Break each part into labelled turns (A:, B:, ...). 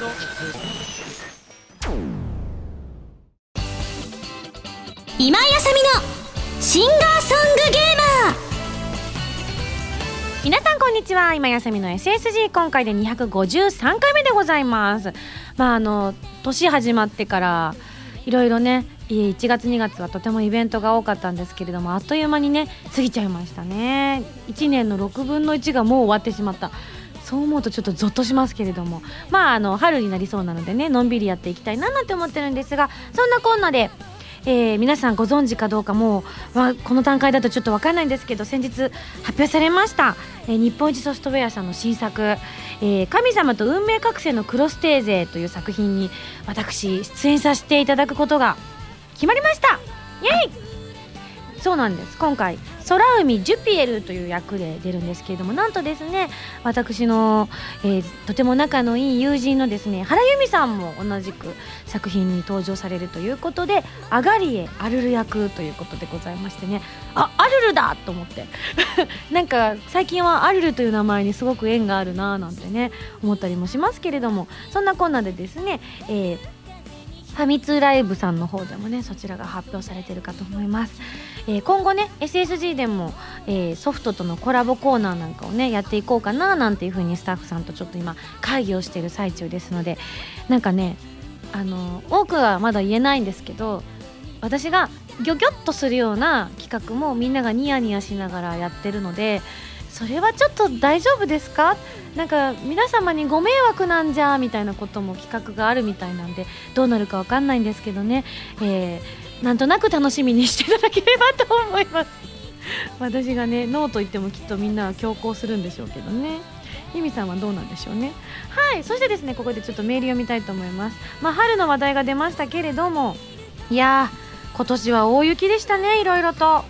A: 今井あさみのシンガーソングゲーマー。
B: 皆さんこんにちは。今やさみの SSG 今回で253回目でございます。まああの年始まってからいろいろね1月2月はとてもイベントが多かったんですけれどもあっという間にね過ぎちゃいましたね。1年の6分の1がもう終わってしまった。そう思うとちょっとゾッとしますけれども。まああの春になりそうなのでねのんびりやっていきたいななんて思ってるんですがそんなこんなでえー、皆さんご存知かどうかもう、まあ、この段階だとちょっと分かんないんですけど先日発表されました、えー、日本一ソフトウェアさんの新作「えー、神様と運命覚醒のクロステーゼ」という作品に私出演させていただくことが決まりました。イエイ！そうなんです。今回空海ジュピエルという役で出るんですけれどもなんとですね私の、えー、とても仲のいい友人のですね原由美さんも同じく作品に登場されるということでアガリエアルル役ということでございましてねあアルルだと思って。なんか最近はアルルという名前にすごく縁があるなーなんてね思ったりもしますけれどもそんなこんなでですね、えーファミ通ライブさんの方でもねそちらが発表されてるかと思います、えー、今後ね SSG でも、えー、ソフトとのコラボコーナーなんかをねやっていこうかななんていう風にスタッフさんとちょっと今会議をしている最中ですのでなんかねあの多くはまだ言えないんですけど私がギョギョッとするような企画もみんながニヤニヤしながらやってるのでそれはちょっと大丈夫ですか？なんか皆様にご迷惑なんじゃみたいなことも企画があるみたいなんでどうなるかわかんないんですけどね、えー、なんとなく楽しみにしていただければと思います。私がねノーと言ってもきっとみんなは強行するんでしょうけどね。ゆみさんはどうなんでしょうね。はいそしてですねここでちょっとメール読みたいと思います。まあ春の話題が出ましたけれどもいやー今年は大雪でしたねいろいろと。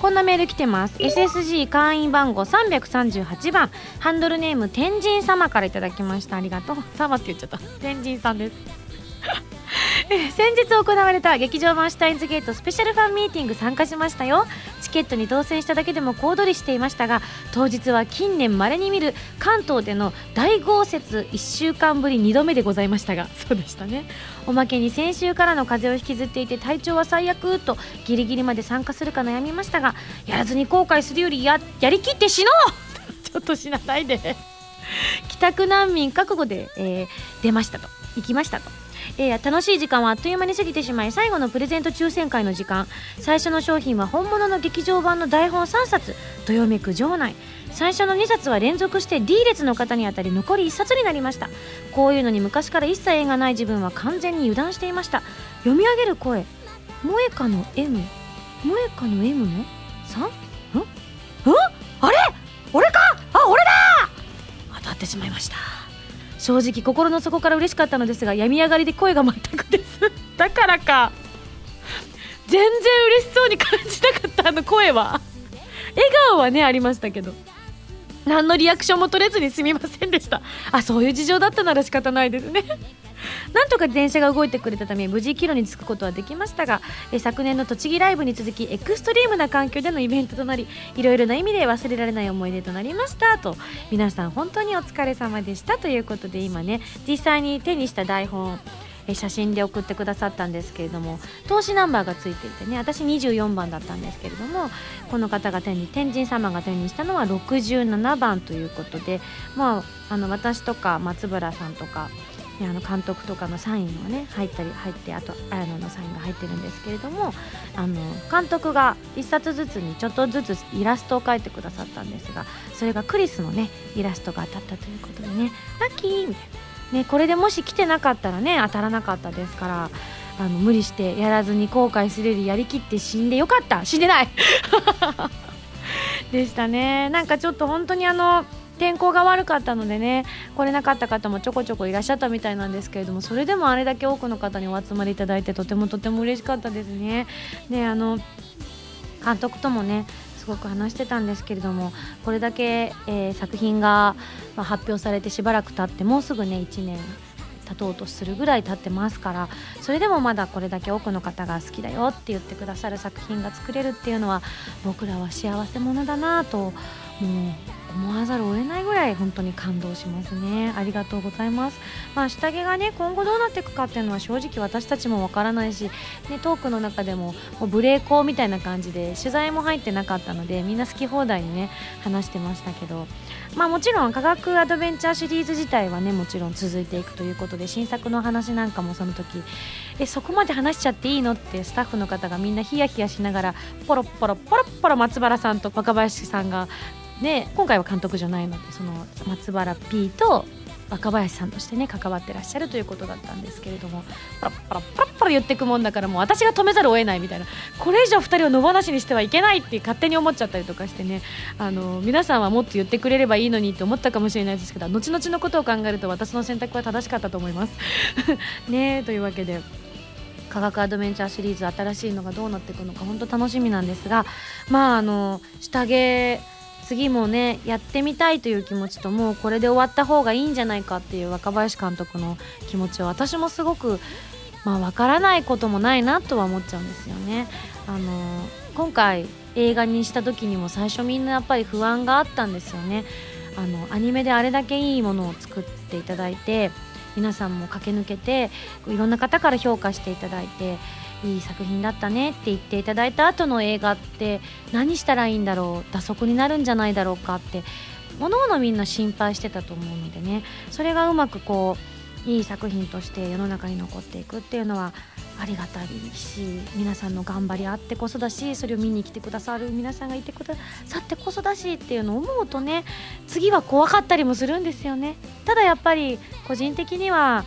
B: こんなメール来てます。SSG 会員番号338番ハンドルネーム天神様からいただきました。ありがとう。様って言っちゃった。天神さんです 先日行われた劇場版シュタインズゲートスペシャルファンミーティング参加しましたよ。チケットに当選しただけでも小躍りしていましたが当日は近年まれに見る関東での大豪雪1週間ぶり2度目でございましたが そうでしたね。おまけに先週からの風邪を引きずっていて体調は最悪とギリギリまで参加するか悩みましたがやらずに後悔するよりややりきって死のう！ちょっと死なないで。帰宅難民覚悟で、えー、出ましたと。行きましたと。えー、楽しい時間はあっという間に過ぎてしまい最後のプレゼント抽選会の時間。最初の商品は本物の劇場版の台本3冊どよめく場内。最初の2冊は連続して D 列の方に当たり残り1冊になりました。こういうのに昔から一切縁がない自分は完全に油断していました。読み上げる声。萌歌の M 萌歌の M の？3? ん？ん？あれ？俺か？あ俺だ！当たってしまいました。正直心の底から嬉しかったのですが病み上がりで声が全くです だからか。全然嬉しそうに感じなかったあの声は。笑顔はねありましたけど。何のリアクションも取れずにすみませんでした。あそういう事情だったなら仕方ないですね。なんとか電車が動いてくれたため無事帰路に着くことはできましたがえ昨年の栃木ライブに続きエクストリームな環境でのイベントとなりいろいろな意味で忘れられない思い出となりました。と皆さん本当にお疲れ様でした。ということで今ね実際に手にした台本写真で送ってくださったんですけれども投資ナンバーがついていてね私24番だったんですけれどもこの方が手に天神様が手にしたのは67番ということでまああの私とか松原さんとかあの監督とかのサインがね入ったり入ってあと綾野のサインが入ってるんですけれどもあの監督が1冊ずつにちょっとずつイラストを描いてくださったんですがそれがクリスのねイラストが当たったということでねラッキーみたいな、ね、これでもし来てなかったらね当たらなかったですからあの無理してやらずに後悔するよりやりきって死んでよかった。死んでない。でしたね。なんかちょっと本当にあの天候が悪かったのでね来れなかった方もちょこちょこいらっしゃったみたいなんですけれどもそれでもあれだけ多くの方にお集まりいただいてとてもとても嬉しかったですね。であの監督ともねすごく話してたんですけれどもこれだけ、えー、作品が、ま、発表されてしばらく経ってもうすぐね1年経とうとするぐらい経ってますからそれでもまだこれだけ多くの方が好きだよって言ってくださる作品が作れるっていうのは僕らは幸せ者だなともう思わざるを得ないぐらい本当に感動しますね。ありがとうございます。まあ下着がね今後どうなっていくかっていうのは正直私たちもわからないし、ね、トークの中でももうブレーコーみたいな感じで取材も入ってなかったのでみんな好き放題にね話してましたけど。まあもちろん科学アドベンチャーシリーズ自体はねもちろん続いていくということで新作の話なんかもその時えそこまで話しちゃっていいの？ってスタッフの方がみんなヒヤヒヤしながらポロポロポロポロ松原さんと若林さんがで今回は監督じゃないのでその松原 P と若林さんとしてね関わってらっしゃるということだったんですけれどもパラパラパラパラ言っていくもんだからもう私が止めざるを得ないみたいなこれ以上2人を野放しにしてはいけないって勝手に思っちゃったりとかしてねあの皆さんはもっと言ってくれればいいのにって思ったかもしれないですけど後々のことを考えると私の選択は正しかったと思います。ねというわけで科学アドベンチャーシリーズ新しいのがどうなっていくのか本当楽しみなんですがまああの下着次もねやってみたいという気持ちともうこれで終わった方がいいんじゃないかっていう若林監督の気持ちは私もすごくまあ分からないこともないなとは思っちゃうんですよね。あの今回映画にした時にも最初みんなやっぱり不安があったんですよね。あのアニメであれだけいいものを作っていただいて皆さんも駆け抜けていろんな方から評価していただいていい作品だったねって言っていただいた後の映画って何したらいいんだろう打足になるんじゃないだろうかって各々みんな心配してたと思うのでね。それがうまくこういい作品として世の中に残っていくっていうのはありがたいし皆さんの頑張りあってこそだしそれを見に来てくださる皆さんがいてくださってこそだしっていうのを思うとね次は怖かったりもするんですよね。ただやっぱり個人的には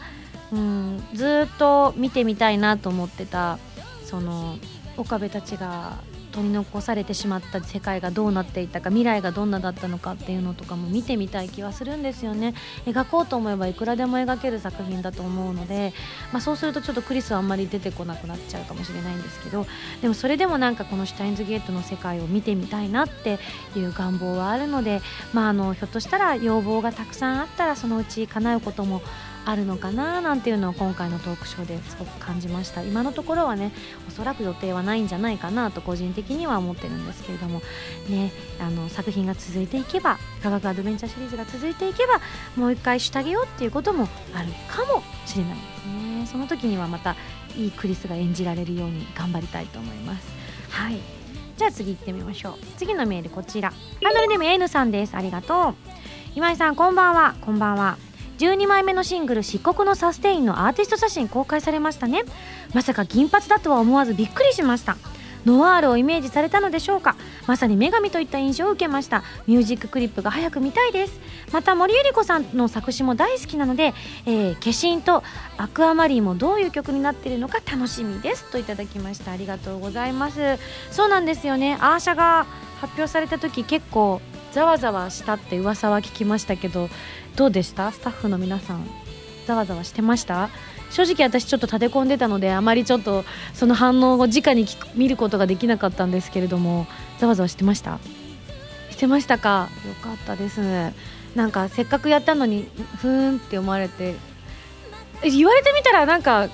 B: うんずっと見てみたいなと思ってたその岡部たちが取り残されてしまった世界がどうなっていたか未来がどんなだったのかっていうのとかも見てみたい気はするんですよね。描こうと思えばいくらでも描ける作品だと思うので、まあ、そうするとちょっとクリスはあんまり出てこなくなっちゃうかもしれないんですけどでもそれでもなんかこのシュタインズゲートの世界を見てみたいなっていう願望はあるので、まあ、あのひょっとしたら要望がたくさんあったらそのうち叶うこともあるのかななんていうのを今回のトークショーですごく感じました。今のところはねおそらく予定はないんじゃないかなと個人的には思ってるんですけれども。ねあの作品が続いていけば科学アドベンチャーシリーズが続いていけばもう一回してあげようっていうこともあるかもしれないですね。その時にはまたいいクリスが演じられるように頑張りたいと思います。はい。じゃあ次行ってみましょう。次のメールこちら。ハンドルネーム N さんです。ありがとう。今井さんこんばんは。こんばんは。12枚目のシングル「漆黒のサステイン」のアーティスト写真公開されましたね。まさか銀髪だとは思わずびっくりしました。ノワールをイメージされたのでしょうか。まさに女神といった印象を受けました。ミュージッククリップが早く見たいです。また森百合子さんの作詞も大好きなので「えー、化身」と「アクアマリン」もどういう曲になっているのか楽しみです。といただきました。ありがとうございます。そうなんですよね。アーシャが発表された時結構ざわざわしたって噂は聞きましたけどどうでした？スタッフの皆さん。ざわざわしてました？正直私ちょっと立て込んでたのであまりちょっとその反応を直に見ることができなかったんですけれどもざわざわしてました？してましたか？よかったです。なんかせっかくやったのにふーんって思われて言われてみたらなんか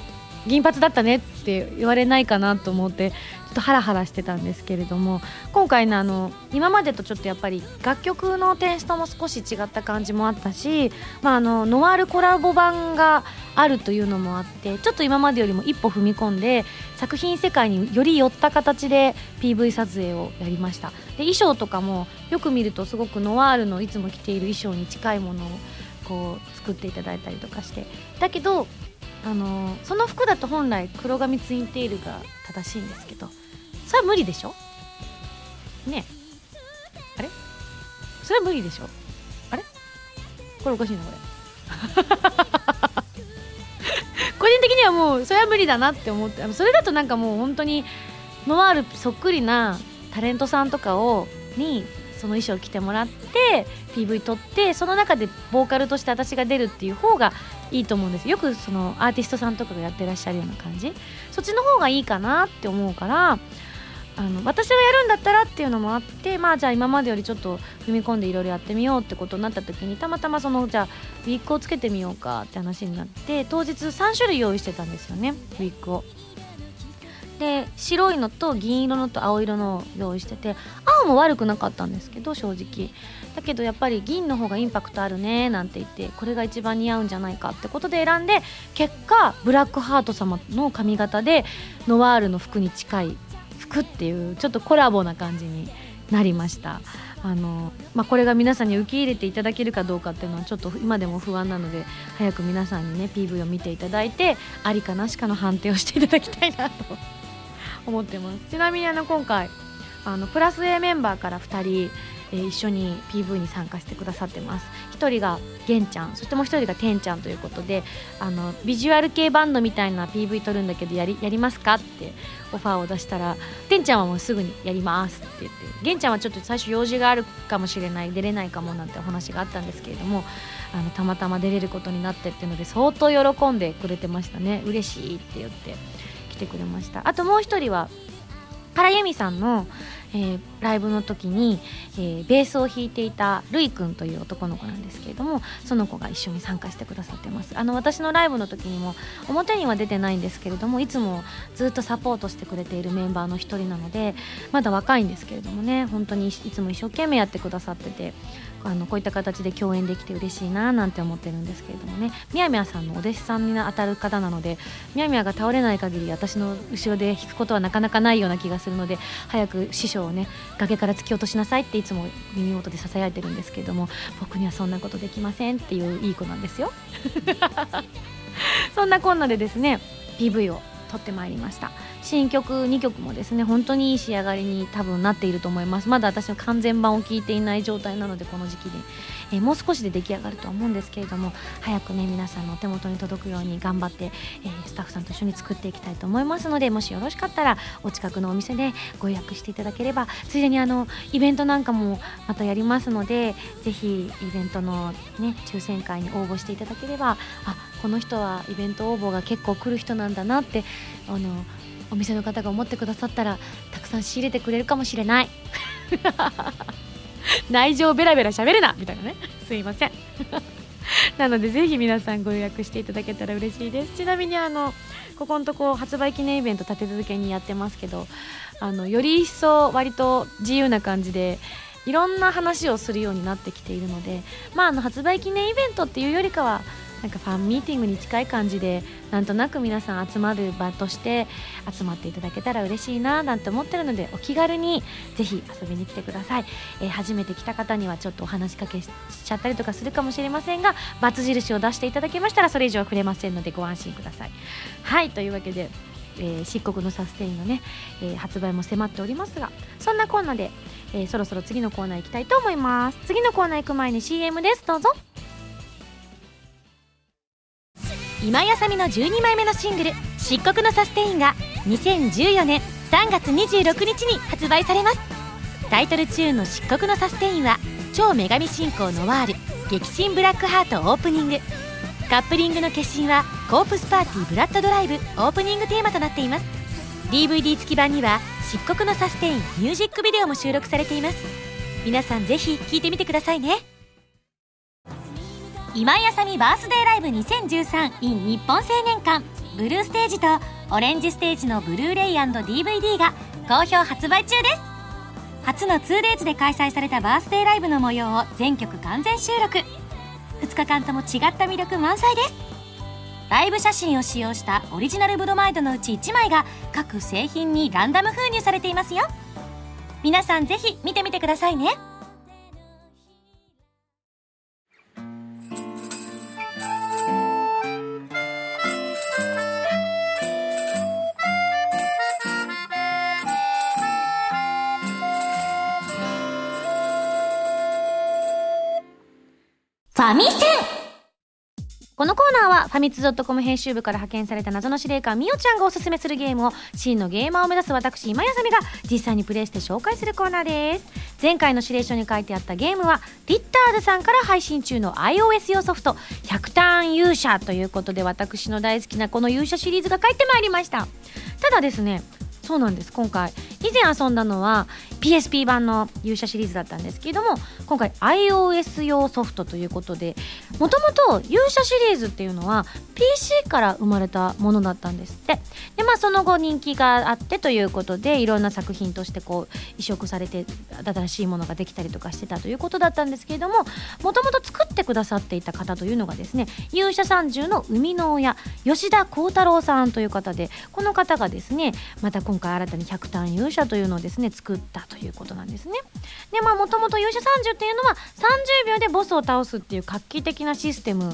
B: 銀髪だったねって言われないかなと思ってとハラハラしてたんですけれども今回のあの今までとちょっとやっぱり楽曲のテイストも少し違った感じもあったし、まあ、あのノワールコラボ版があるというのもあってちょっと今までよりも一歩踏み込んで作品世界により寄った形で PV 撮影をやりました。で衣装とかもよく見るとすごくノワールのいつも着ている衣装に近いものをこう作っていただいたりとかして。だけどあのその服だと本来黒髪ツインテールが正しいんですけどそれは無理でしょ？ねあれ？それは無理でしょ？あれ？これおかしいなこれ。個人的にはもうそれは無理だなって思ってそれだとなんかもう本当にノワールそっくりなタレントさんとかをにその衣装を着てもらって PV 撮ってその中でボーカルとして私が出るっていう方がいいと思うんですよくそのアーティストさんとかがやってらっしゃるような感じ。そっちの方がいいかなって思うからあの私がやるんだったらっていうのもあってまあじゃあ今までよりちょっと踏み込んでいろいろやってみようってことになった時にたまたまそのじゃあウィッグをつけてみようかって話になって当日3種類用意してたんですよねウィッグを。で白いのと銀色のと青色の用意してて青も悪くなかったんですけど正直だけどやっぱり銀の方がインパクトあるねなんて言ってこれが一番似合うんじゃないかってことで選んで結果ブラックハート様の髪型でノワールの服に近いくっていうちょっとコラボな感じになりました。あの、まあ、これが皆さんに受け入れていただけるかどうかっていうのはちょっと今でも不安なので早く皆さんにね PV を見ていただいてありかなしかの判定をしていただきたいなと 思ってます。ちなみにあの今回あのプラス A メンバーから2人えー、一緒に PV に参加してくださってます。1人が玄ちゃんそしてもう1人がてんちゃんということであのビジュアル系バンドみたいな PV 撮るんだけどやりやりますかってオファーを出したらてんちゃんはもうすぐにやりますって言って玄ちゃんはちょっと最初用事があるかもしれない出れないかもなんてお話があったんですけれどもあのたまたま出れることになってっていうので相当喜んでくれてましたね。嬉しいって言って来てくれました。あともう1人は原由美さんのえー、ライブの時に、えー、ベースを弾いていたるいくんという男の子なんですけれどもその子が一緒に参加してくださってます。あの私のライブの時にも表には出てないんですけれどもいつもずっとサポートしてくれているメンバーの一人なのでまだ若いんですけれどもね本当にいつも一生懸命やってくださっててあのこういった形で共演できて嬉しいななんて思ってるんですけれどもね。みやみやさんのお弟子さんに当たる方なのでみやみやが倒れない限り私の後ろで弾くことはなかなかないような気がするので早く師匠をね崖から突き落としなさいっていつも耳元でささやいてるんですけれども僕にはそんなことできませんっていういい子なんですよ。そんなこんなでですね PV を撮ってまいりました。新曲2曲もですね本当にいい仕上がりに多分なっていると思います。まだ私の完全版を聞いていない状態なのでこの時期で、えー、もう少しで出来上がるとは思うんですけれども早くね皆さんのお手元に届くように頑張って、えー、スタッフさんと一緒に作っていきたいと思いますのでもしよろしかったらお近くのお店でご予約していただければついでにあのイベントなんかもまたやりますのでぜひイベントのね抽選会に応募していただければあこの人はイベント応募が結構来る人なんだなってあのお店の方が思ってくださったらたくさん仕入れてくれるかもしれない。内情ベラベラ喋るなみたいなね。すいません。なのでぜひ皆さんご予約していただけたら嬉しいです。ちなみにあのここのとこ発売記念イベント立て続けにやってますけどあのより一層割と自由な感じでいろんな話をするようになってきているのでまああの発売記念イベントっていうよりかはなんかファンミーティングに近い感じでなんとなく皆さん集まる場として集まっていただけたら嬉しいななんて思ってるのでお気軽にぜひ遊びに来てください、えー、初めて来た方にはちょっとお話しかけしちゃったりとかするかもしれませんがバツ印を出していただけましたらそれ以上は触れませんのでご安心ください。はいというわけでえー、漆黒のサステインのね、えー、発売も迫っておりますがそんなコーナーで、え、そろそろ次のコーナー行きたいと思います。次のコーナー行く前に CM です。どうぞ。
A: 今井あさみの12枚目のシングル「漆黒のサステイン」が2014年3月26日に発売されます。タイトルチューンの「漆黒のサステイン」は超女神信仰ノワール激震ブラックハートオープニング。カップリングの決心はコープスパーティーブラッドドライブオープニングテーマとなっています。DVD 付き版には漆黒のサステインミュージックビデオも収録されています。皆さんぜひ聴いてみてくださいね。今井あさみバースデーライブ 2013in 日本青年館。ブルーステージとオレンジステージのブルーレイ &DVD が好評発売中です。初の 2days で開催されたバースデーライブの模様を全曲完全収録。2日間とも違った魅力満載です。ライブ写真を使用したオリジナルブロマイドのうち1枚が各製品にランダム封入されていますよ。皆さんぜひ見てみてくださいね。
B: ァミセン。このコーナーはファミツドットコム編集部から派遣された謎の司令官みおちゃんがおすすめするゲームを真のゲーマーを目指す私今やさみが実際にプレイして紹介するコーナーです。前回の指令書に書いてあったゲームはリッターズさんから配信中の iOS 用ソフト100ターン勇者ということで私の大好きなこの勇者シリーズが書いてまいりました。ただですねそうなんです。今回以前遊んだのは PSP 版の勇者シリーズだったんですけれども今回 iOS 用ソフトということでもともと勇者シリーズっていうのは PC から生まれたものだったんですって。でまあその後人気があってということでいろんな作品としてこう移植されて新しいものができたりとかしてたということだったんですけれどももともと作ってくださっていた方というのがですね勇者三十の生みの親吉田幸太郎さんという方でこの方がですねまた今回新たに100単勇者というのをですね作ったということなんですねでまあもともと勇者30っていうのは30秒でボスを倒すっていう画期的なシステム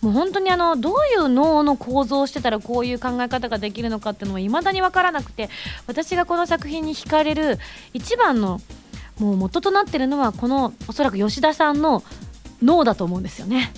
B: もう本当にあのどういう脳の構造をしてたらこういう考え方ができるのかっていうのは未だに分からなくて私がこの作品に惹かれる一番のもう元となってるのはこのおそらく吉田さんの脳だと思うんですよね。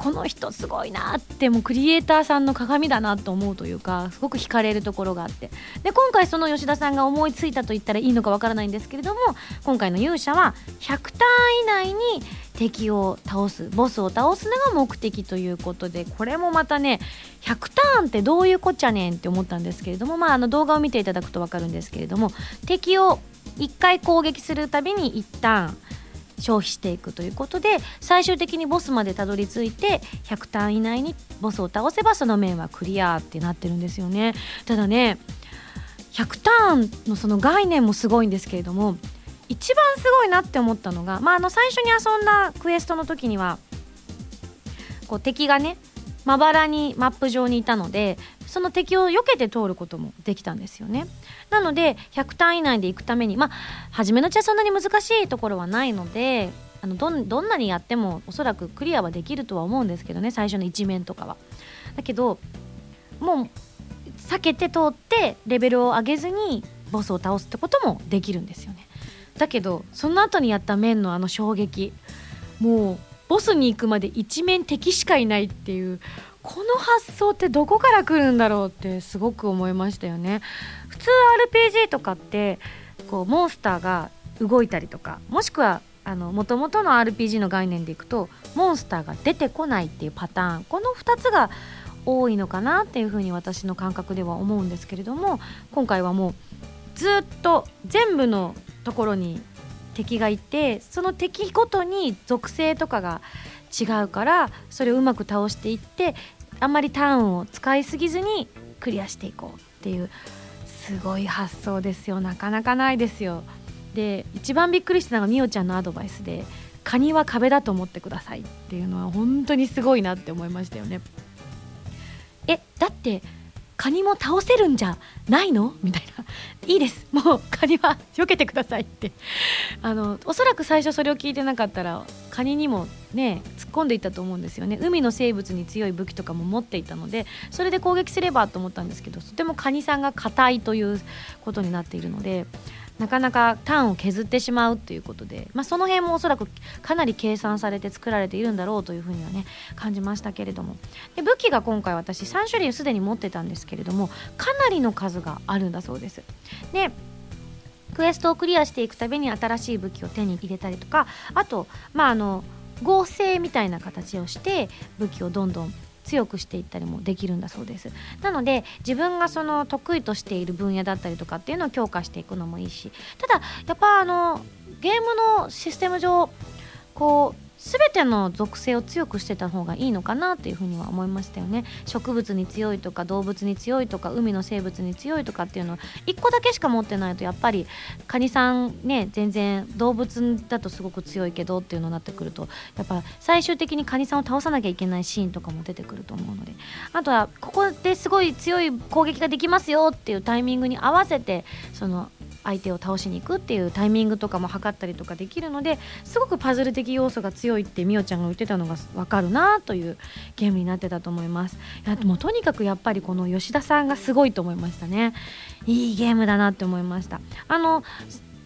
B: この人すごいなってもうクリエイターさんの鏡だなと思うというかすごく惹かれるところがあって。で今回その吉田さんが思いついたと言ったらいいのかわからないんですけれども今回の勇者は100ターン以内に敵を倒すボスを倒すのが目的ということでこれもまたね100ターンってどういうこっちゃねんって思ったんですけれども、まあ、あの動画を見ていただくと分かるんですけれども敵を1回攻撃するたびに1ターン。消費していくということで最終的にボスまでたどり着いて100ターン以内にボスを倒せばその面はクリアってなってるんですよね。ただね100ターンのその概念もすごいんですけれども一番すごいなって思ったのが、まあ、あの最初に遊んだクエストの時にはこう敵がねまばらにマップ上にいたのでその敵を避けて通ることもできたんですよね。なので100単以内で行くためにまあ初めのうちはそんなに難しいところはないのであのどんどんなにやってもおそらくクリアはできるとは思うんですけどね最初の一面とかは。だけどもう避けて通ってレベルを上げずにボスを倒すってこともできるんですよね。だけどその後にやった面のあの衝撃もうボスに行くまで一面敵しかいないっていうこの発想ってどこから来るんだろうってすごく思いましたよね。普通 RPG とかってこうモンスターが動いたりとかもしくはもともとの RPG の概念でいくとモンスターが出てこないっていうパターン。この2つが多いのかなっていうふうに私の感覚では思うんですけれども今回はもうずっと全部のところに敵がいてその敵ごとに属性とかが違うからそれをうまく倒していってあんまりターンを使いすぎずにクリアしていこうっていうすごい発想ですよ。なかなかないですよ。で一番びっくりしたのがみおちゃんのアドバイスでカニは壁だと思ってくださいっていうのは本当にすごいなって思いましたよね。えだってカニも倒せるんじゃないの？みたいな。いいです。もうカニは避けてくださいって。あのおそらく最初それを聞いてなかったらカニにもね突っ込んでいったと思うんですよね。海の生物に強い武器とかも持っていたのでそれで攻撃すればと思ったんですけどとてもカニさんが硬いということになっているのでなかなかターンを削ってしまうっていうことで、まあ、その辺もおそらくかなり計算されて作られているんだろうというふうにはね感じましたけれども。で武器が今回私3種類すでに持ってたんですけれどもかなりの数があるんだそうです。でクエストをクリアしていくたびに新しい武器を手に入れたりとかあとまああの合成みたいな形をして武器をどんどん強くしていったりもできるんだそうです。なので自分がその得意としている分野だったりとかっていうのを強化していくのもいいしただやっぱあのゲームのシステム上こう全ての属性を強くしてた方がいいのかなというふうには思いましたよね。植物に強いとか動物に強いとか海の生物に強いとかっていうのを1個だけしか持ってないとやっぱりカニさんね全然動物だとすごく強いけどっていうのになってくるとやっぱ最終的にカニさんを倒さなきゃいけないシーンとかも出てくると思うので。あとはここですごい強い攻撃ができますよっていうタイミングに合わせてその相手を倒しに行くっていうタイミングとかも測ったりとかできるのですごくパズル的要素が強いってみおちゃんが言ってたのが分かるなというゲームになってたと思います。いやもうとにかくやっぱりこの吉田さんがすごいと思いましたね。いいゲームだなって思いました。あの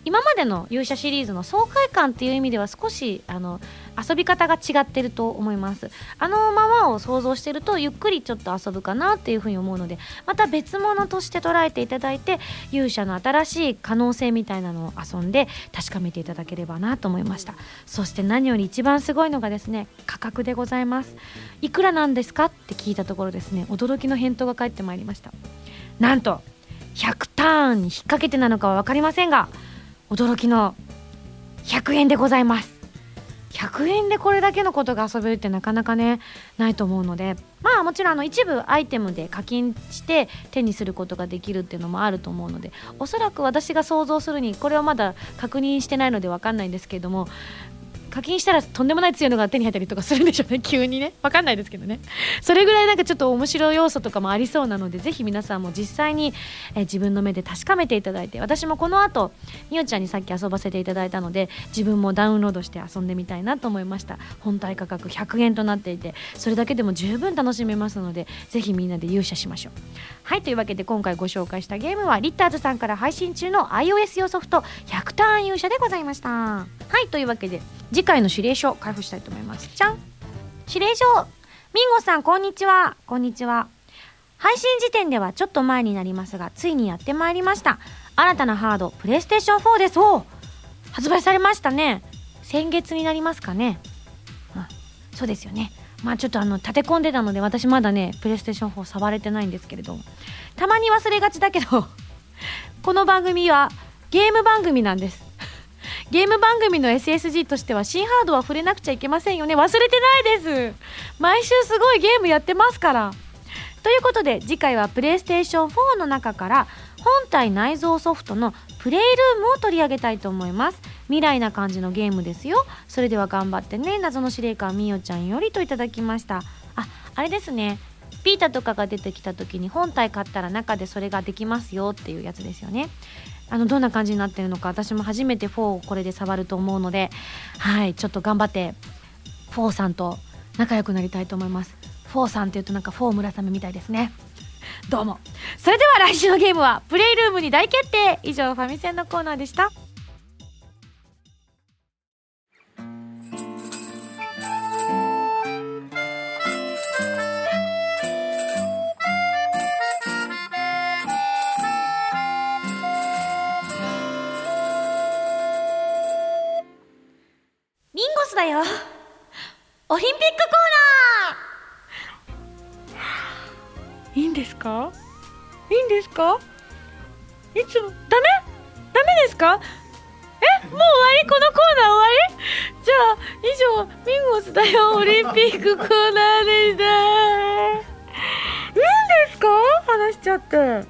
B: 今までの勇者シリーズの爽快感っていう意味では少しあの遊び方が違ってると思います。あのままを想像してるとゆっくりちょっと遊ぶかなっていうふうに思うのでまた別物として捉えていただいて勇者の新しい可能性みたいなのを遊んで確かめていただければなと思いました。そして何より一番すごいのがですね価格でございます。いくらなんですかって聞いたところですね驚きの返答が返ってまいりました。なんと100タターンに引っ掛けてなのかは分かりませんが驚きの100円でございます。100円でこれだけのことが遊べるってなかなかねないと思うのでまあもちろんあの一部アイテムで課金して手にすることができるっていうのもあると思うのでおそらく私が想像するにこれはまだ確認してないので分かんないんですけれども課金したらとんでもない強いのが手に入ったりとかするんでしょうね。急にね。分かんないですけどね。それぐらいなんかちょっと面白い要素とかもありそうなのでぜひ皆さんも実際に、え自分の目で確かめていただいて私もこの後みおちゃんにさっき遊ばせていただいたので自分もダウンロードして遊んでみたいなと思いました。本体価格100円となっていてそれだけでも十分楽しめますのでぜひみんなで勇者しましょう。はいというわけで今回ご紹介したゲームはリッターズさんから配信中の iOS 用ソフト100ターン勇者でございました。はいというわけで次回の指令書開封したいと思います。じゃん。指令書。ミンゴさんこんにちは。こんにちは。配信時点ではちょっと前になりますがついにやってまいりました。新たなハードプレイステーション4です。お発売されましたね。先月になりますかね、うん、そうですよね。まあちょっとあの立て込んでたので私まだねプレイステーション4触れてないんですけれどたまに忘れがちだけどこの番組はゲーム番組なんです。ゲーム番組の SSG としては新ハードは触れなくちゃいけませんよね。忘れてないです。毎週すごいゲームやってますから。ということで次回はプレイステーション4の中から本体内蔵ソフトのプレイルームを取り上げたいと思います。未来な感じのゲームですよ。それでは頑張ってね。謎の司令官みよちゃんよりといただきました。ああれですね。ピータとかが出てきた時に本体買ったら中でそれができますよっていうやつですよね。あのどんな感じになってるのか私も初めて4をこれで触ると思うのではいちょっと頑張って4さんと仲良くなりたいと思います。4さんっていうとなんか4村雨みたいですね。どうも。それでは来週のゲームはプレイルームに大決定。以上ファミセンのコーナーでした。スだよ。オリンピックコーナー。いいんですか？いいんですか？いつもダメ？ダメですか？え？もう終わり？このコーナー終わり？じゃあ以上ミンゴスだよ。オリンピックコーナーでした。いいんですか？話しちゃって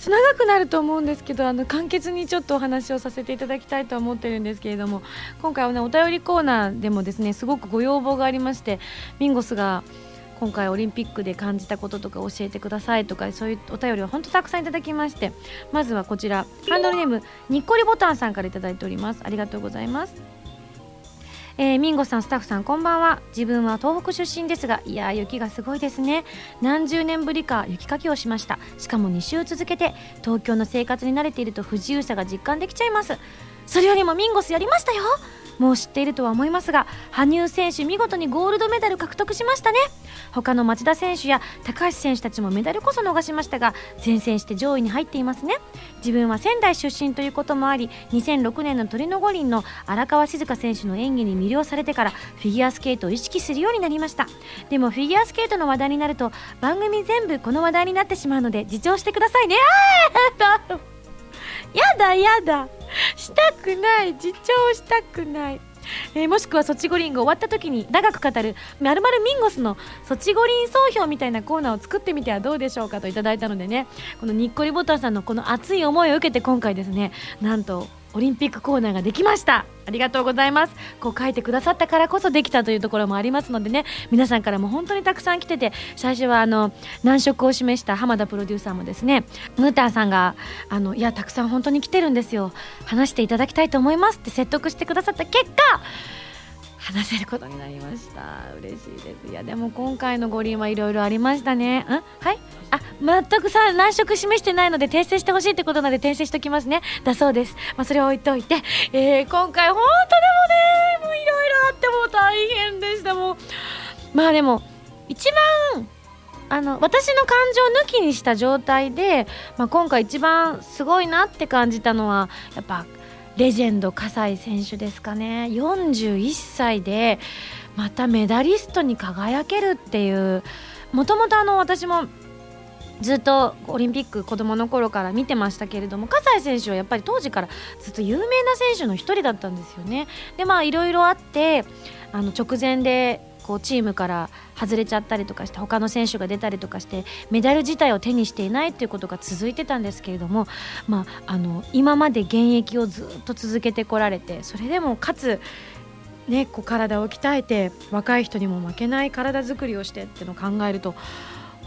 B: ちょっと長くなると思うんですけどあの簡潔にちょっとお話をさせていただきたいと思ってるんですけれども今回はねお便りコーナーでもですねすごくご要望がありましてミンゴスが今回オリンピックで感じたこととか教えてくださいとかそういうお便りを本当たくさんいただきましてまずはこちら。ハンドルネームにっこりボタンさんから頂いております。ありがとうございます。えー、ミンゴさんスタッフさんこんばんは。自分は東北出身ですがいや雪がすごいですね。何十年ぶりか雪かきをしました。しかも2週続けて東京の生活に慣れていると不自由さが実感できちゃいます。それよりもミンゴスやりましたよ。もう知っているとは思いますが羽生選手見事にゴールドメダル獲得しましたね。他の町田選手や高橋選手たちもメダルこそ逃しましたが前線して上位に入っていますね。自分は仙台出身ということもあり2006年のトリノ五輪の荒川静香選手の演技に魅了されてからフィギュアスケートを意識するようになりました。でもフィギュアスケートの話題になると番組全部この話題になってしまうので自重してくださいね。あー。やだやだ。したくない。自重したくない。えー、もしくはソチ五輪が終わった時に長く語る。まるまるミンゴスのソチ五輪総評みたいなコーナーを作ってみてはどうでしょうかといただいたのでね。このにっこりボタンさんのこの熱い思いを受けて今回ですね。なんとオリンピックコーナーができました。ありがとうございます。こう書いてくださったからこそできたというところもありますのでね。皆さんからも本当にたくさん来てて最初はあの難色を示した浜田プロデューサーもですね。ムーターさんがあのいやたくさん本当に来てるんですよ。話していただきたいと思いますって説得してくださった結果話せることになりました。嬉しいです。いやでも今回の五輪はいろいろありましたね。ん？はい？全くさ難色示してないので訂正してほしいってことなので訂正しておきますね。だそうです。まあそれを置いておいて、えー、今回本当でもねもういろいろあっても大変でした。もうまあでも一番あの私の感情抜きにした状態で、まあ、今回一番すごいなって感じたのはやっぱレジェンド葛西選手ですかね。41歳でまたメダリストに輝けるっていうもともと私もずっとオリンピック子どもの頃から見てましたけれども葛西選手はやっぱり当時からずっと有名な選手の一人だったんですよね。でまあいろいろあってあの直前でこうチームから外れちゃったりとかして他の選手が出たりとかしてメダル自体を手にしていないっていうことが続いてたんですけれども、まあ、あの今まで現役をずっと続けてこられてそれでもかつね、こう体を鍛えて若い人にも負けない体作りをしてってのを考えると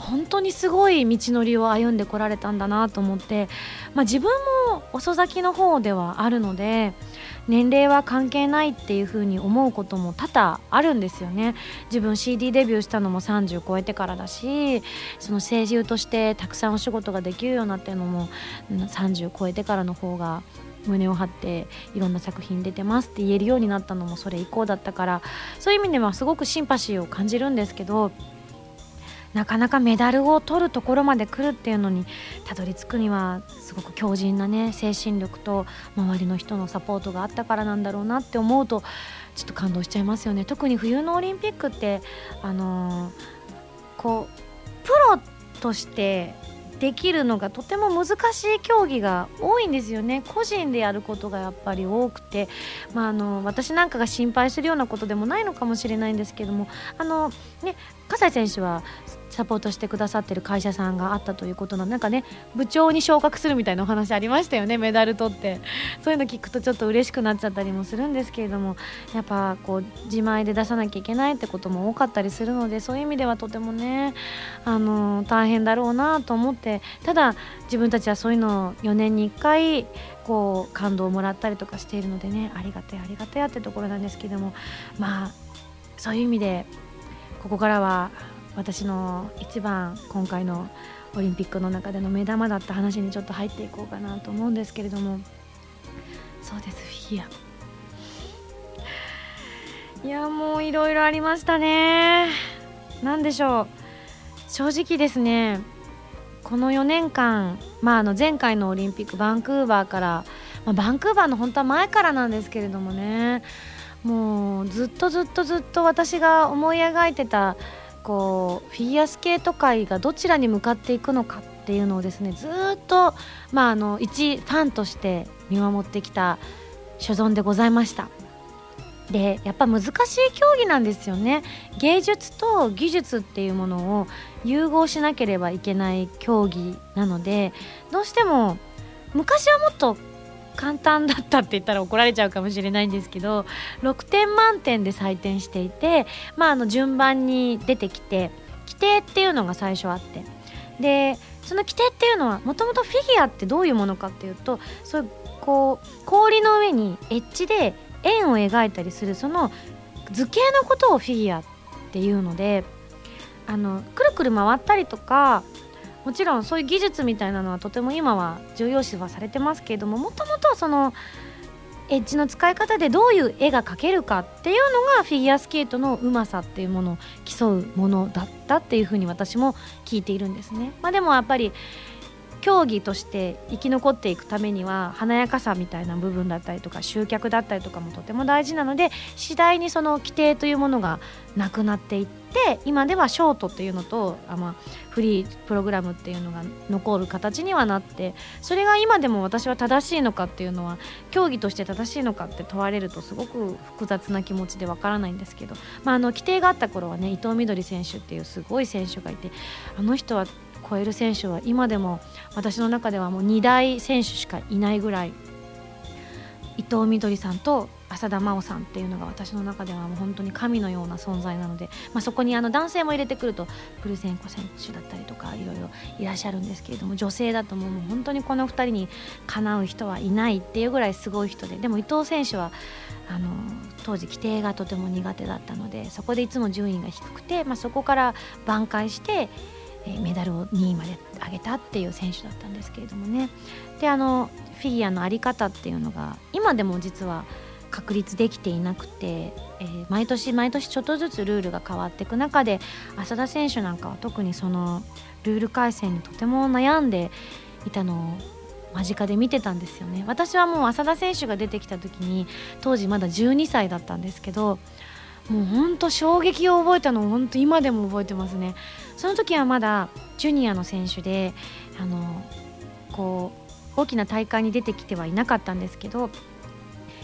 B: 本当にすごい道のりを歩んでこられたんだなと思って、まあ、自分も遅咲きの方ではあるので年齢は関係ないっていうふうに思うことも多々あるんですよね。自分 CD デビューしたのも30超えてからだしその声優としてたくさんお仕事ができるようになってるのも30超えてからの方が胸を張っていろんな作品出てますって言えるようになったのもそれ以降だったからそういう意味ではすごくシンパシーを感じるんですけどなかなかメダルを取るところまで来るっていうのにたどり着くにはすごく強靭なね精神力と周りの人のサポートがあったからなんだろうなって思うとちょっと感動しちゃいますよね。特に冬のオリンピックってあのー、こうプロとしてできるのがとても難しい競技が多いんですよね。個人でやることがやっぱり多くて、まあ、あの私なんかが心配するようなことでもないのかもしれないんですけどもあの、ね、葛西選手はサポートしてくださってる会社さんがあったということのなんかね部長に昇格するみたいなお話ありましたよねメダル取って。そういうの聞くとちょっと嬉しくなっちゃったりもするんですけれどもやっぱこう自前で出さなきゃいけないってことも多かったりするのでそういう意味ではとてもねあの大変だろうなと思って。ただ自分たちはそういうのを4年に1回こう感動をもらったりとかしているのでねありがたいありがたいってところなんですけどもまあそういう意味でここからは私の一番今回のオリンピックの中での目玉だった話にちょっと入っていこうかなと思うんですけれども。そうですフィギュア。いやもういろいろありましたね。何でしょう。正直ですねこの4年間、まあ、あの前回のオリンピックバンクーバーから、まあ、バンクーバーの本当は前からなんですけれどもね。もうずっとずっとずっと私が思い描いてたこうフィギュアスケート界がどちらに向かっていくのかっていうのをですねずっと、まあ、あの一ファンとして見守ってきた所存でございました。でやっぱ難しい競技なんですよね芸術と技術っていうものを融合しなければいけない競技なのでどうしても昔はもっと簡単だったって言ったら怒られちゃうかもしれないんですけど6点満点で採点していて、まあ、あの順番に出てきて規定っていうのが最初あって。でその規定っていうのはもともとフィギュアってどういうものかっていうとそういうこう氷の上にエッジで円を描いたりするその図形のことをフィギュアっていうのであのくるくる回ったりとかもちろんそういう技術みたいなのはとても今は重要視はされてますけれどももともとそのエッジの使い方でどういう絵が描けるかっていうのがフィギュアスケートのうまさっていうものを競うものだったっていうふうに私も聞いているんですね。まあ、でもやっぱり競技として生き残っていくためには華やかさみたいな部分だったりとか集客だったりとかもとても大事なので次第にその規定というものがなくなっていって今ではショートっていうのとあ、ま、フリープログラムっていうのが残る形にはなってそれが今でも私は正しいのかっていうのは競技として正しいのかって問われるとすごく複雑な気持ちでわからないんですけど、まあ、あの規定があった頃はね伊藤みどり選手っていうすごい選手がいてあの人は超える選手は今でも私の中ではもう2大選手しかいないぐらい伊藤みどりさんと浅田真央さんっていうのが私の中ではもう本当に神のような存在なので、まあ、そこにあの男性も入れてくるとプルセンコ選手だったりとかいろいろいらっしゃるんですけれども女性だともう本当にこの2人にかなう人はいないっていうぐらいすごい人ででも伊藤選手はあの当時規定がとても苦手だったのでそこでいつも順位が低くて、まあ、そこから挽回してえメダルを2位まで上げたっていう選手だったんですけれどもね。であのフィギュアの在り方っていうのが今でも実は確立できていなくて、えー、毎年毎年ちょっとずつルールが変わっていく中で浅田選手なんかは特にそのルール改正にとても悩んでいたのを間近で見てたんですよね。私はもう浅田選手が出てきた時に当時まだ12歳だったんですけどもうほんと衝撃を覚えたのを本当今でも覚えてますね。その時はまだジュニアの選手であのこう大きな大会に出てきてはいなかったんですけど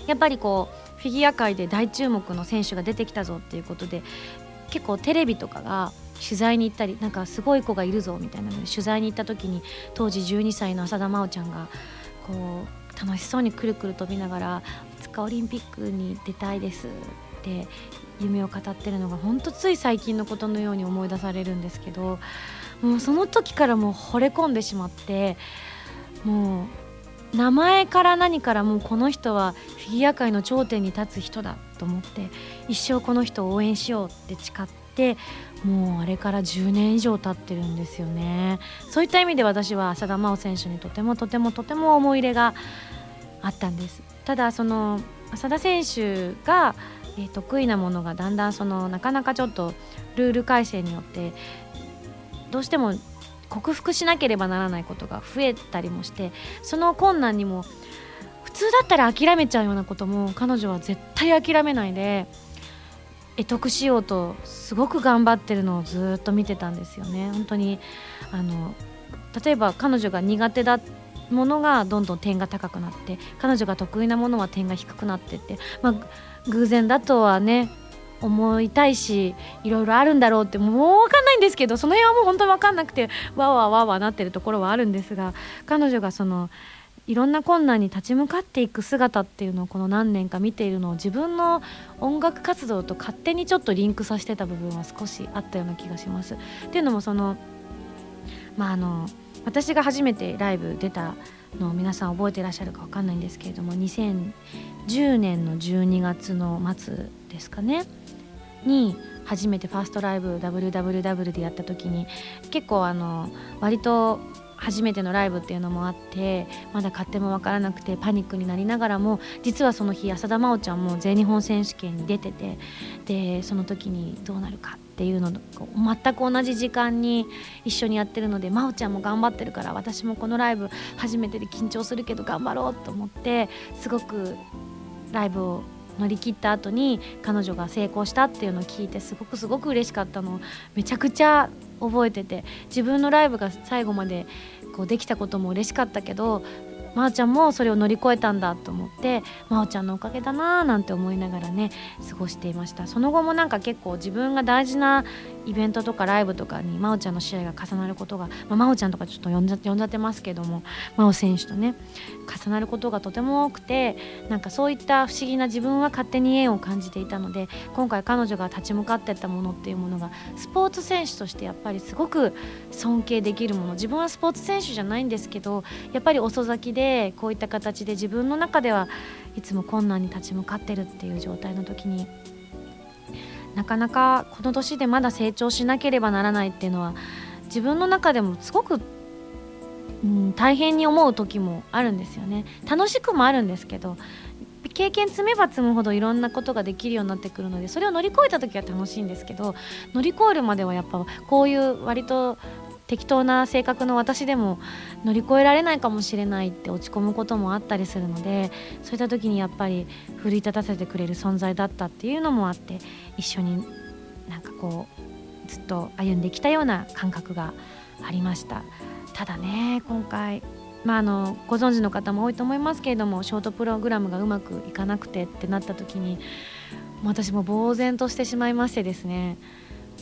B: やっぱりこうフィギュア界で大注目の選手が出てきたぞっていうことで結構テレビとかが取材に行ったりなんかすごい子がいるぞみたいなので取材に行った時に当時12歳の浅田真央ちゃんがこう楽しそうにくるくる飛びながら「いつかオリンピックに出たいです」って夢を語ってるのが本当つい最近のことのように思い出されるんですけどもうその時からもう惚れ込んでしまってもう名前から何からもうこの人はフィギュア界の頂点に立つ人だと思って一生この人を応援しようって誓ってもうあれから10年以上経ってるんですよね。そういった意味で私は浅田真央選手にとてもとてもとても思い入れがあったんです。ただその浅田選手がえー、得意なものがだんだんそのなかなかちょっとルール改正によってどうしても克服しなければならないことが増えたりもしてその困難にも普通だったら諦めちゃうようなことも彼女は絶対諦めないで得得しようとすごく頑張ってるのをずっと見てたんですよね。本当にあの例えば彼女が苦手だものがどんどん点が高くなって彼女が得意なものは点が低くなってって、まあ、偶然だとはね思いたいしいろいろあるんだろうってもう分かんないんですけどその辺はもう本当分かんなくてわわわわなってるところはあるんですが彼女がそのいろんな困難に立ち向かっていく姿っていうのをこの何年か見ているのを自分の音楽活動と勝手にちょっとリンクさせてた部分は少しあったような気がします。っていうのもそのまああの私が初めてライブ出たの皆さん覚えてらっしゃるか分かんないんですけれども2010年の12月の末ですかねに初めてファーストライブ WWW でやった時に結構あの割と初めてのライブっていうのもあってまだ勝手も分からなくてパニックになりながらも実はその日浅田真央ちゃんも全日本選手権に出ててでその時にどうなるかっていうのと全く同じ時間に一緒にやってるので真央ちゃんも頑張ってるから私もこのライブ初めてで緊張するけど頑張ろうと思ってすごくライブを乗り切った後に彼女が成功したっていうのを聞いてすごくすごく嬉しかったのをめちゃくちゃ覚えてて自分のライブが最後までこうできたことも嬉しかったけどまー、ちゃんもそれを乗り越えたんだと思ってまおちゃんのおかげだなーなんて思いながらね過ごしていました。その後もなんか結構自分が大事なイベントとかライブとかに真央ちゃんの試合が重なることが、まあ、真央ちゃんとかちょっと呼んじゃ呼んじゃってますけども真央選手とね重なることがとても多くてなんかそういった不思議な自分は勝手に縁を感じていたので今回彼女が立ち向かってったものっていうものがスポーツ選手としてやっぱりすごく尊敬できるもの。自分はスポーツ選手じゃないんですけどやっぱり遅咲きでこういった形で自分の中ではいつも困難に立ち向かってるっていう状態の時になかなかこの年でまだ成長しなければならないっていうのは自分の中でもすごく、うん、大変に思う時もあるんですよね。楽しくもあるんですけど経験積めば積むほどいろんなことができるようになってくるのでそれを乗り越えた時は楽しいんですけど乗り越えるまではやっぱこういう割と適当な性格の私でも乗り越えられないかもしれないって落ち込むこともあったりするのでそういった時にやっぱり奮い立たせてくれる存在だったっていうのもあって一緒になんかこうずっと歩んできたような感覚がありました。ただね今回まあ、あのご存知の方も多いと思いますけれどもショートプログラムがうまくいかなくてってなった時に私も呆然としてしまいましてですね。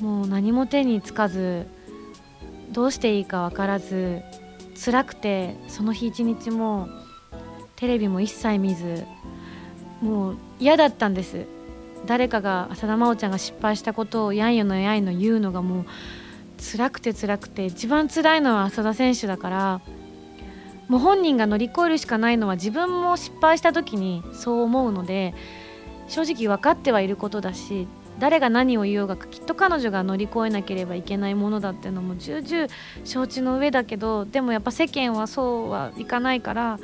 B: もう何も手につかずどうしていいか分からず辛くてその日一日もテレビも一切見ずもう嫌だったんです。誰かが浅田真央ちゃんが失敗したことをやんよのやんの言うのがもう辛くて辛くて一番辛いのは浅田選手だからもう本人が乗り越えるしかないのは自分も失敗した時にそう思うので正直分かってはいることだし誰が何を言おうがきっと彼女が乗り越えなければいけないものだっていうのも重々承知の上だけどでもやっぱ世間はそうはいかないから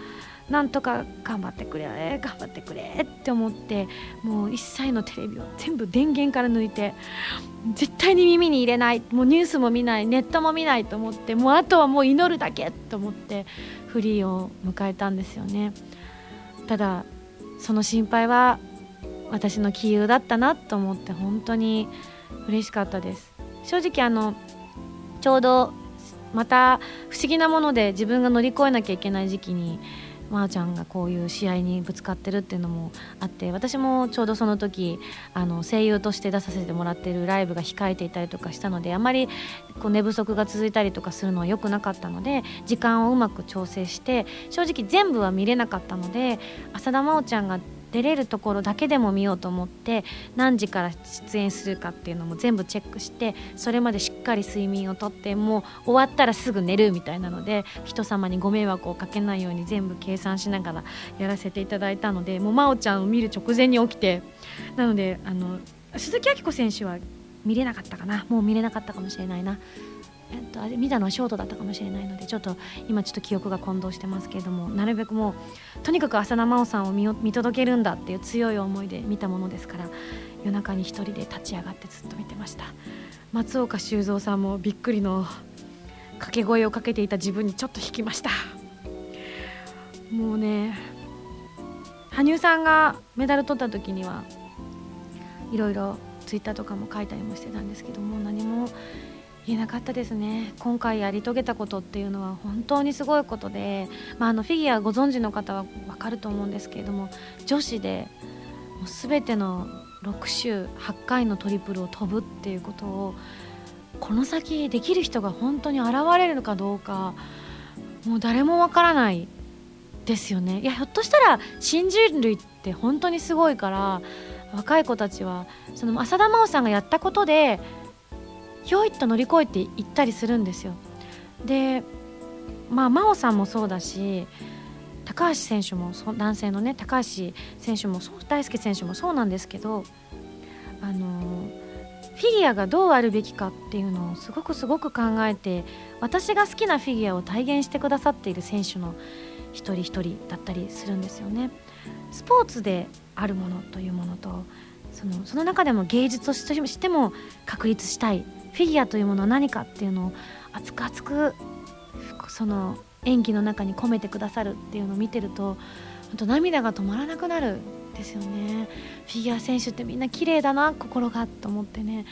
B: なんとか頑張ってくれ頑張ってくれって思ってもう一切のテレビを全部電源から抜いて絶対に耳に入れないもうニュースも見ないネットも見ないと思ってもうあとはもう祈るだけと思ってフリーを迎えたんですよね。ただその心配は私の杞憂だったなと思って本当に嬉しかったです。正直あのちょうどまた不思議なもので自分が乗り越えなきゃいけない時期にまー、あ、ちゃんがこういう試合にぶつかってるっていうのもあって私もちょうどその時あの声優として出させてもらってるライブが控えていたりとかしたのであまりこう寝不足が続いたりとかするのは良くなかったので時間をうまく調整して正直全部は見れなかったので浅田真央ちゃんが出れるところだけでも見ようと思って何時から出演するかっていうのも全部チェックしてそれまでしっかり睡眠をとってもう終わったらすぐ寝るみたいなので人様にご迷惑をかけないように全部計算しながらやらせていただいたのでもう真央ちゃんを見る直前に起きてなのであの鈴木明子選手は見れなかったかなもう見れなかったかもしれないな。えっと、あれ見たのはショートだったかもしれないのでちょっと今ちょっと記憶が混同してますけれどもなるべくもうとにかく浅田真央さんを見届けるんだっていう強い思いで見たものですから夜中に一人で立ち上がってずっと見てました。松岡修造さんもびっくりの掛け声をかけていた自分にちょっと引きました。もうね羽生さんがメダル取った時にはいろいろツイッターとかも書いたりもしてたんですけども何も言えなかったですね。今回やり遂げたことっていうのは本当にすごいことで、まあ、あのフィギュアご存知の方は分かると思うんですけれども女子でもう全ての6週8回のトリプルを飛ぶっていうことをこの先できる人が本当に現れるのかどうかもう誰もわからないですよね。いやひょっとしたら新人類って本当にすごいから若い子たちはその浅田真央さんがやったことでひょいっと乗り越えていったりするんですよでまあ真央さんもそうだし高橋選手も男性のね高橋選手もそう大輔選手もそうなんですけどあのフィギュアがどうあるべきかっていうのをすごくすごく考えて私が好きなフィギュアを体現してくださっている選手の一人一人だったりするんですよね。スポーツであるものというものとそのその中でも芸術としても確立したいフィギュアというものは何かっていうのを熱く熱くその演技の中に込めてくださるっていうのを見てると本当涙が止まらなくなるんですよね。フィギュア選手ってみんな綺麗だな心がと思ってね。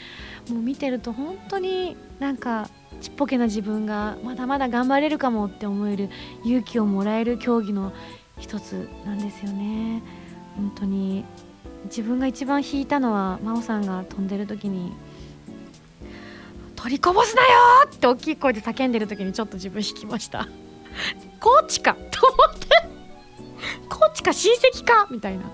B: もう見てると本当になんかちっぽけな自分がまだまだ頑張れるかもって思える勇気をもらえる競技の一つなんですよね。本当に自分が一番引いたのは真央さんが飛んでる時に取りこぼすなよって大きい声で叫んでる時にちょっと自分引きました。コーチか。と思って。コーチか。親戚か。みたいな。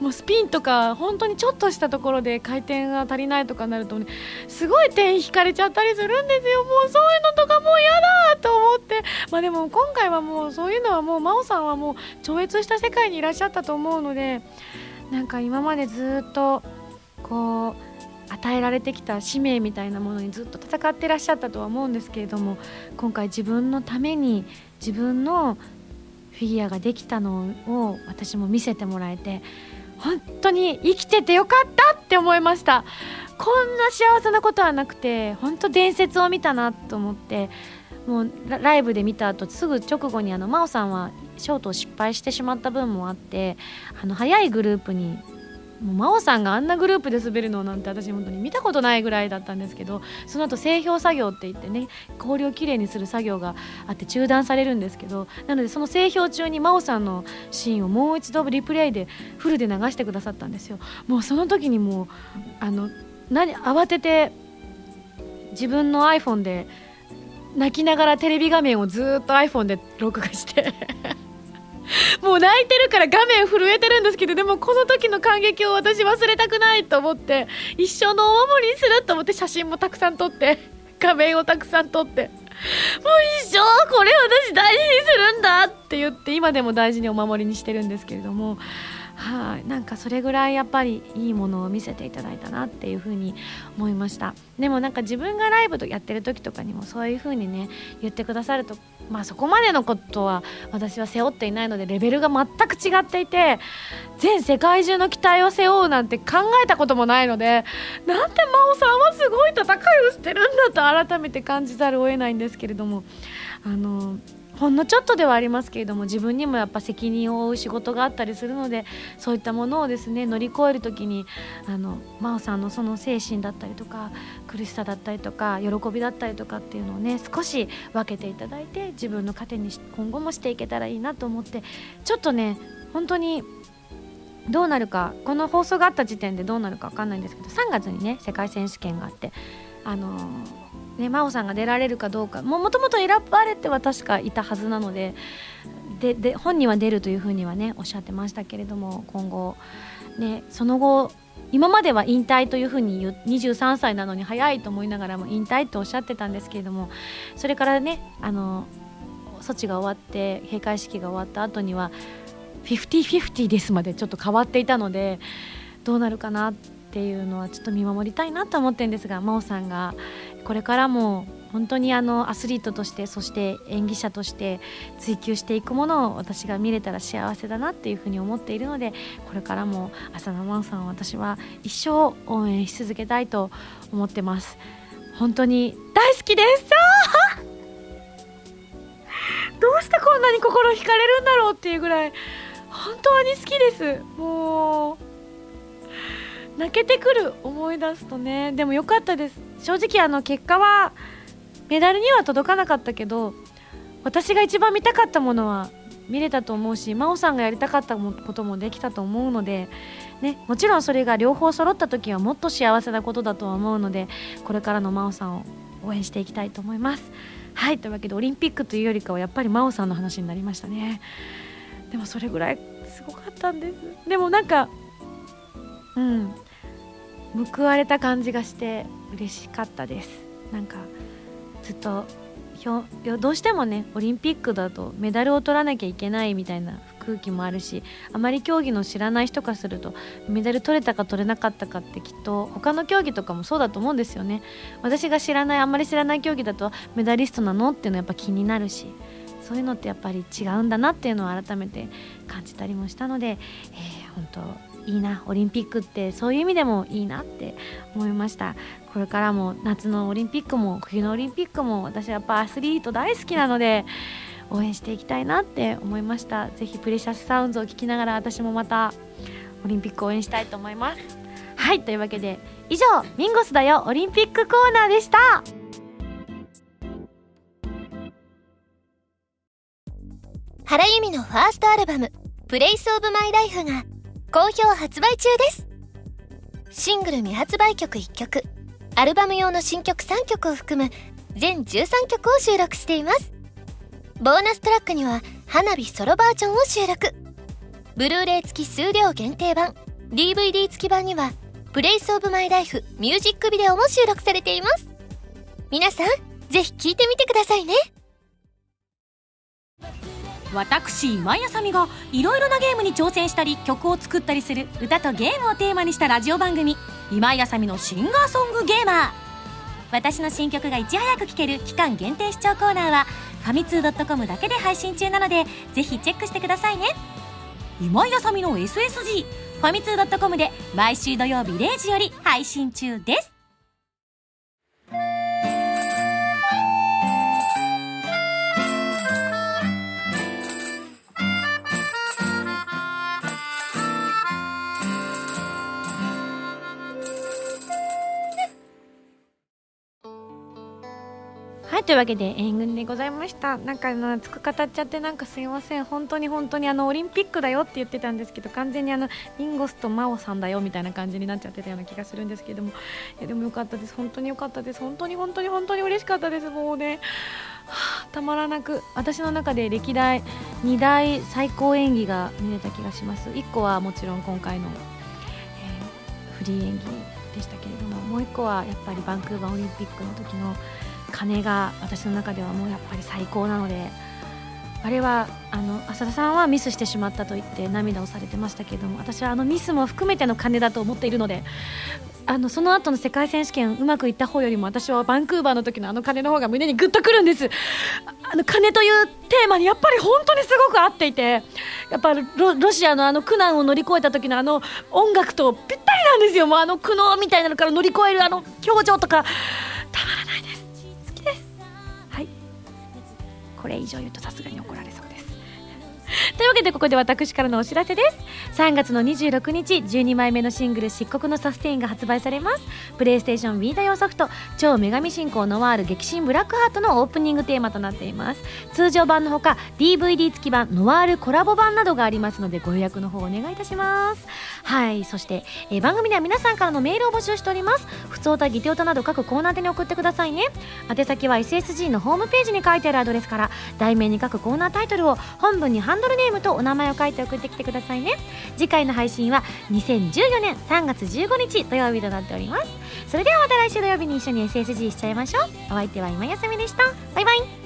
B: もうスピンとか本当にちょっとしたところで回転が足りないとかなるとねすごい点引かれちゃったりするんですよ。もうそういうのとかもう嫌だと思って。まあでも今回はもうそういうのはもう真央さんはもう超越した世界にいらっしゃったと思うのでなんか今までずっとこう与えられてきた使命みたいなものにずっと戦ってらっしゃったとは思うんですけれども今回自分のために自分のフィギュアができたのを私も見せてもらえて本当に生きててよかったって思いました。こんな幸せなことはなくて本当伝説を見たなと思ってもうライブで見た後すぐ直後にあの真央さんはショートを失敗してしまった分もあってあの早いグループにもう真央さんがあんなグループで滑るのなんて私本当に見たことないぐらいだったんですけどその後製氷作業って言ってね氷をきれいにする作業があって中断されるんですけどなのでその製氷中に真央さんのシーンをもう一度リプレイでフルで流してくださったんですよ。もうその時にもうあの何慌てて自分の iPhone で泣きながらテレビ画面をずっと iPhone で録画して もう泣いてるから画面震えてるんですけどでもこの時の感激を私忘れたくないと思って一生のお守りにすると思って写真もたくさん撮って 画面をたくさん撮ってもう一生これ私大事にするんだって言って今でも大事にお守りにしてるんですけれどもはい、なんかそれぐらいやっぱりいいものを見せていただいたなっていうふうに思いました。でもなんか自分がライブとやってる時とかにもそういうふうにね言ってくださるとまあそこまでのことは私は背負っていないのでレベルが全く違っていて全世界中の期待を背負うなんて考えたこともないのでなんて真央さんはすごい戦いをしてるんだと改めて感じざるを得ないんですけれどもあのほんのちょっとではありますけれども自分にもやっぱ責任を負う仕事があったりするのでそういったものをですね乗り越える時にあの真央さんのその精神だったりとか苦しさだったりとか喜びだったりとかっていうのをね少し分けていただいて自分の糧に今後もしていけたらいいなと思ってちょっとね本当にどうなるかこの放送があった時点でどうなるか分かんないんですけど3月にね世界選手権があってあのーね、真央さんが出られるかどうか。もともと選ばれては確かいたはずなのででで本人は出るというふうにはねおっしゃってましたけれども今後、ね、その後今までは引退というふうに言う23歳なのに早いと思いながらも引退とおっしゃってたんですけれどもそれからねあの措置が終わって閉会式が終わった後には50-50ですまでちょっと変わっていたのでどうなるかなっていうのはちょっと見守りたいなと思ってるんですが真央さんがこれからも本当にあのアスリートとしてそして演技者として追求していくものを私が見れたら幸せだなっていうふうに思っているのでこれからも浅田真央さんを私は一生応援し続けたいと思ってます。本当に大好きです。どうしてこんなに心惹かれるんだろうっていうぐらい本当に好きです。もう泣けてくる思い出すとねでも良かったです正直あの結果はメダルには届かなかったけど私が一番見たかったものは見れたと思うし真央さんがやりたかったこともできたと思うので、ね、もちろんそれが両方揃った時はもっと幸せなことだとは思うのでこれからの真央さんを応援していきたいと思います。はいというわけでオリンピックというよりかはやっぱり真央さんの話になりましたね。でもそれぐらいすごかったんです。でもなんかうん報われた感じがして嬉しかったです。なんかずっとどうしてもねオリンピックだとメダルを取らなきゃいけないみたいな空気もあるしあまり競技の知らない人からするとメダル取れたか取れなかったかってきっと他の競技とかもそうだと思うんですよね。私が知らないあんまり知らない競技だとメダリストなのっていうのはやっぱ気になるしそういうのってやっぱり違うんだなっていうのを改めて感じたりもしたので、えー、本当いいなオリンピックってそういう意味でもいいなって思いました。これからも夏のオリンピックも冬のオリンピックも私はやっぱアスリート大好きなので応援していきたいなって思いました。ぜひプレシャスサウンズを聞きながら私もまたオリンピック応援したいと思います。はいというわけで以上ミンゴスだよオリンピックコーナーでした。
C: 原由美のファーストアルバム「プレイスオブマイライフが好評発売中です。シングル未発売曲1曲アルバム用の新曲3曲を含む全13曲を収録しています。ボーナストラックには花火ソロバージョンを収録。ブルーレイ付き数量限定版 DVD 付き版にはプレイスオブマイライフミュージックビデオも収録されています。皆さんぜひ聴いてみてくださいね。
A: 私今井あさみがいろいろなゲームに挑戦したり曲を作ったりする歌とゲームをテーマにしたラジオ番組「今井あさみのシンガーソングゲーマー」私の新曲がいち早く聴ける期間限定視聴コーナーはファミツー .com だけで配信中なのでぜひチェックしてくださいね。今井あさみの SSG ファミツー .com で毎週土曜日0時より配信中です。
B: というわけでエンディングでございました。なんかの熱く語っちゃってなんかすいません。本当に本当にあのオリンピックだよって言ってたんですけど完全にあのミンゴスとマオさんだよみたいな感じになっちゃってたような気がするんですけども。いでもよかったです。本当によかったです。本当に本当に本当に嬉しかったです。もうね、たまらなく私の中で歴代2大最高演技が見れた気がします。1個はもちろん今回の、えー、フリー演技でしたけれども。もう1個はやっぱりバンクーバーオリンピックの時の鐘が私の中ではもうやっぱり最高なのであれはあの浅田さんはミスしてしまったと言って涙をされてましたけども私はあのミスも含めての鐘だと思っているのであのその後の世界選手権うまくいった方よりも私はバンクーバーの時のあの鐘の方が胸にグッとくるんです。あの鐘というテーマにやっぱり本当にすごく合っていてやっぱりロシアのあの苦難を乗り越えた時のあの音楽とぴったりなんですよ。もうあの苦悩みたいなのから乗り越えるあの表情とかこれ以上言うとさすがに怒られそうです。というわけでここで私からのお知らせです。3月の26日12枚目のシングル「漆黒のサステイン」が発売されます。プレイステーション Wii 用ソフト「超女神信仰ノワール激震ブラックハート」のオープニングテーマとなっています。通常版のほか DVD 付き版ノワールコラボ版などがありますのでご予約の方お願いいたします。はいそして、えー、番組では皆さんからのメールを募集しております。普通たギテおたなど各コーナーでに送ってくださいね。宛先は SSG のホームページに書いてあるアドレスから題名に書くコーナータイトルを本文にハンドルネームとお名前を書いて送ってきてくださいね。次回の配信は2014年3月15日土曜日となっております。それではまた来週土曜日に一緒に SSG しちゃいましょう。お相手は今休みでした。バイバイ。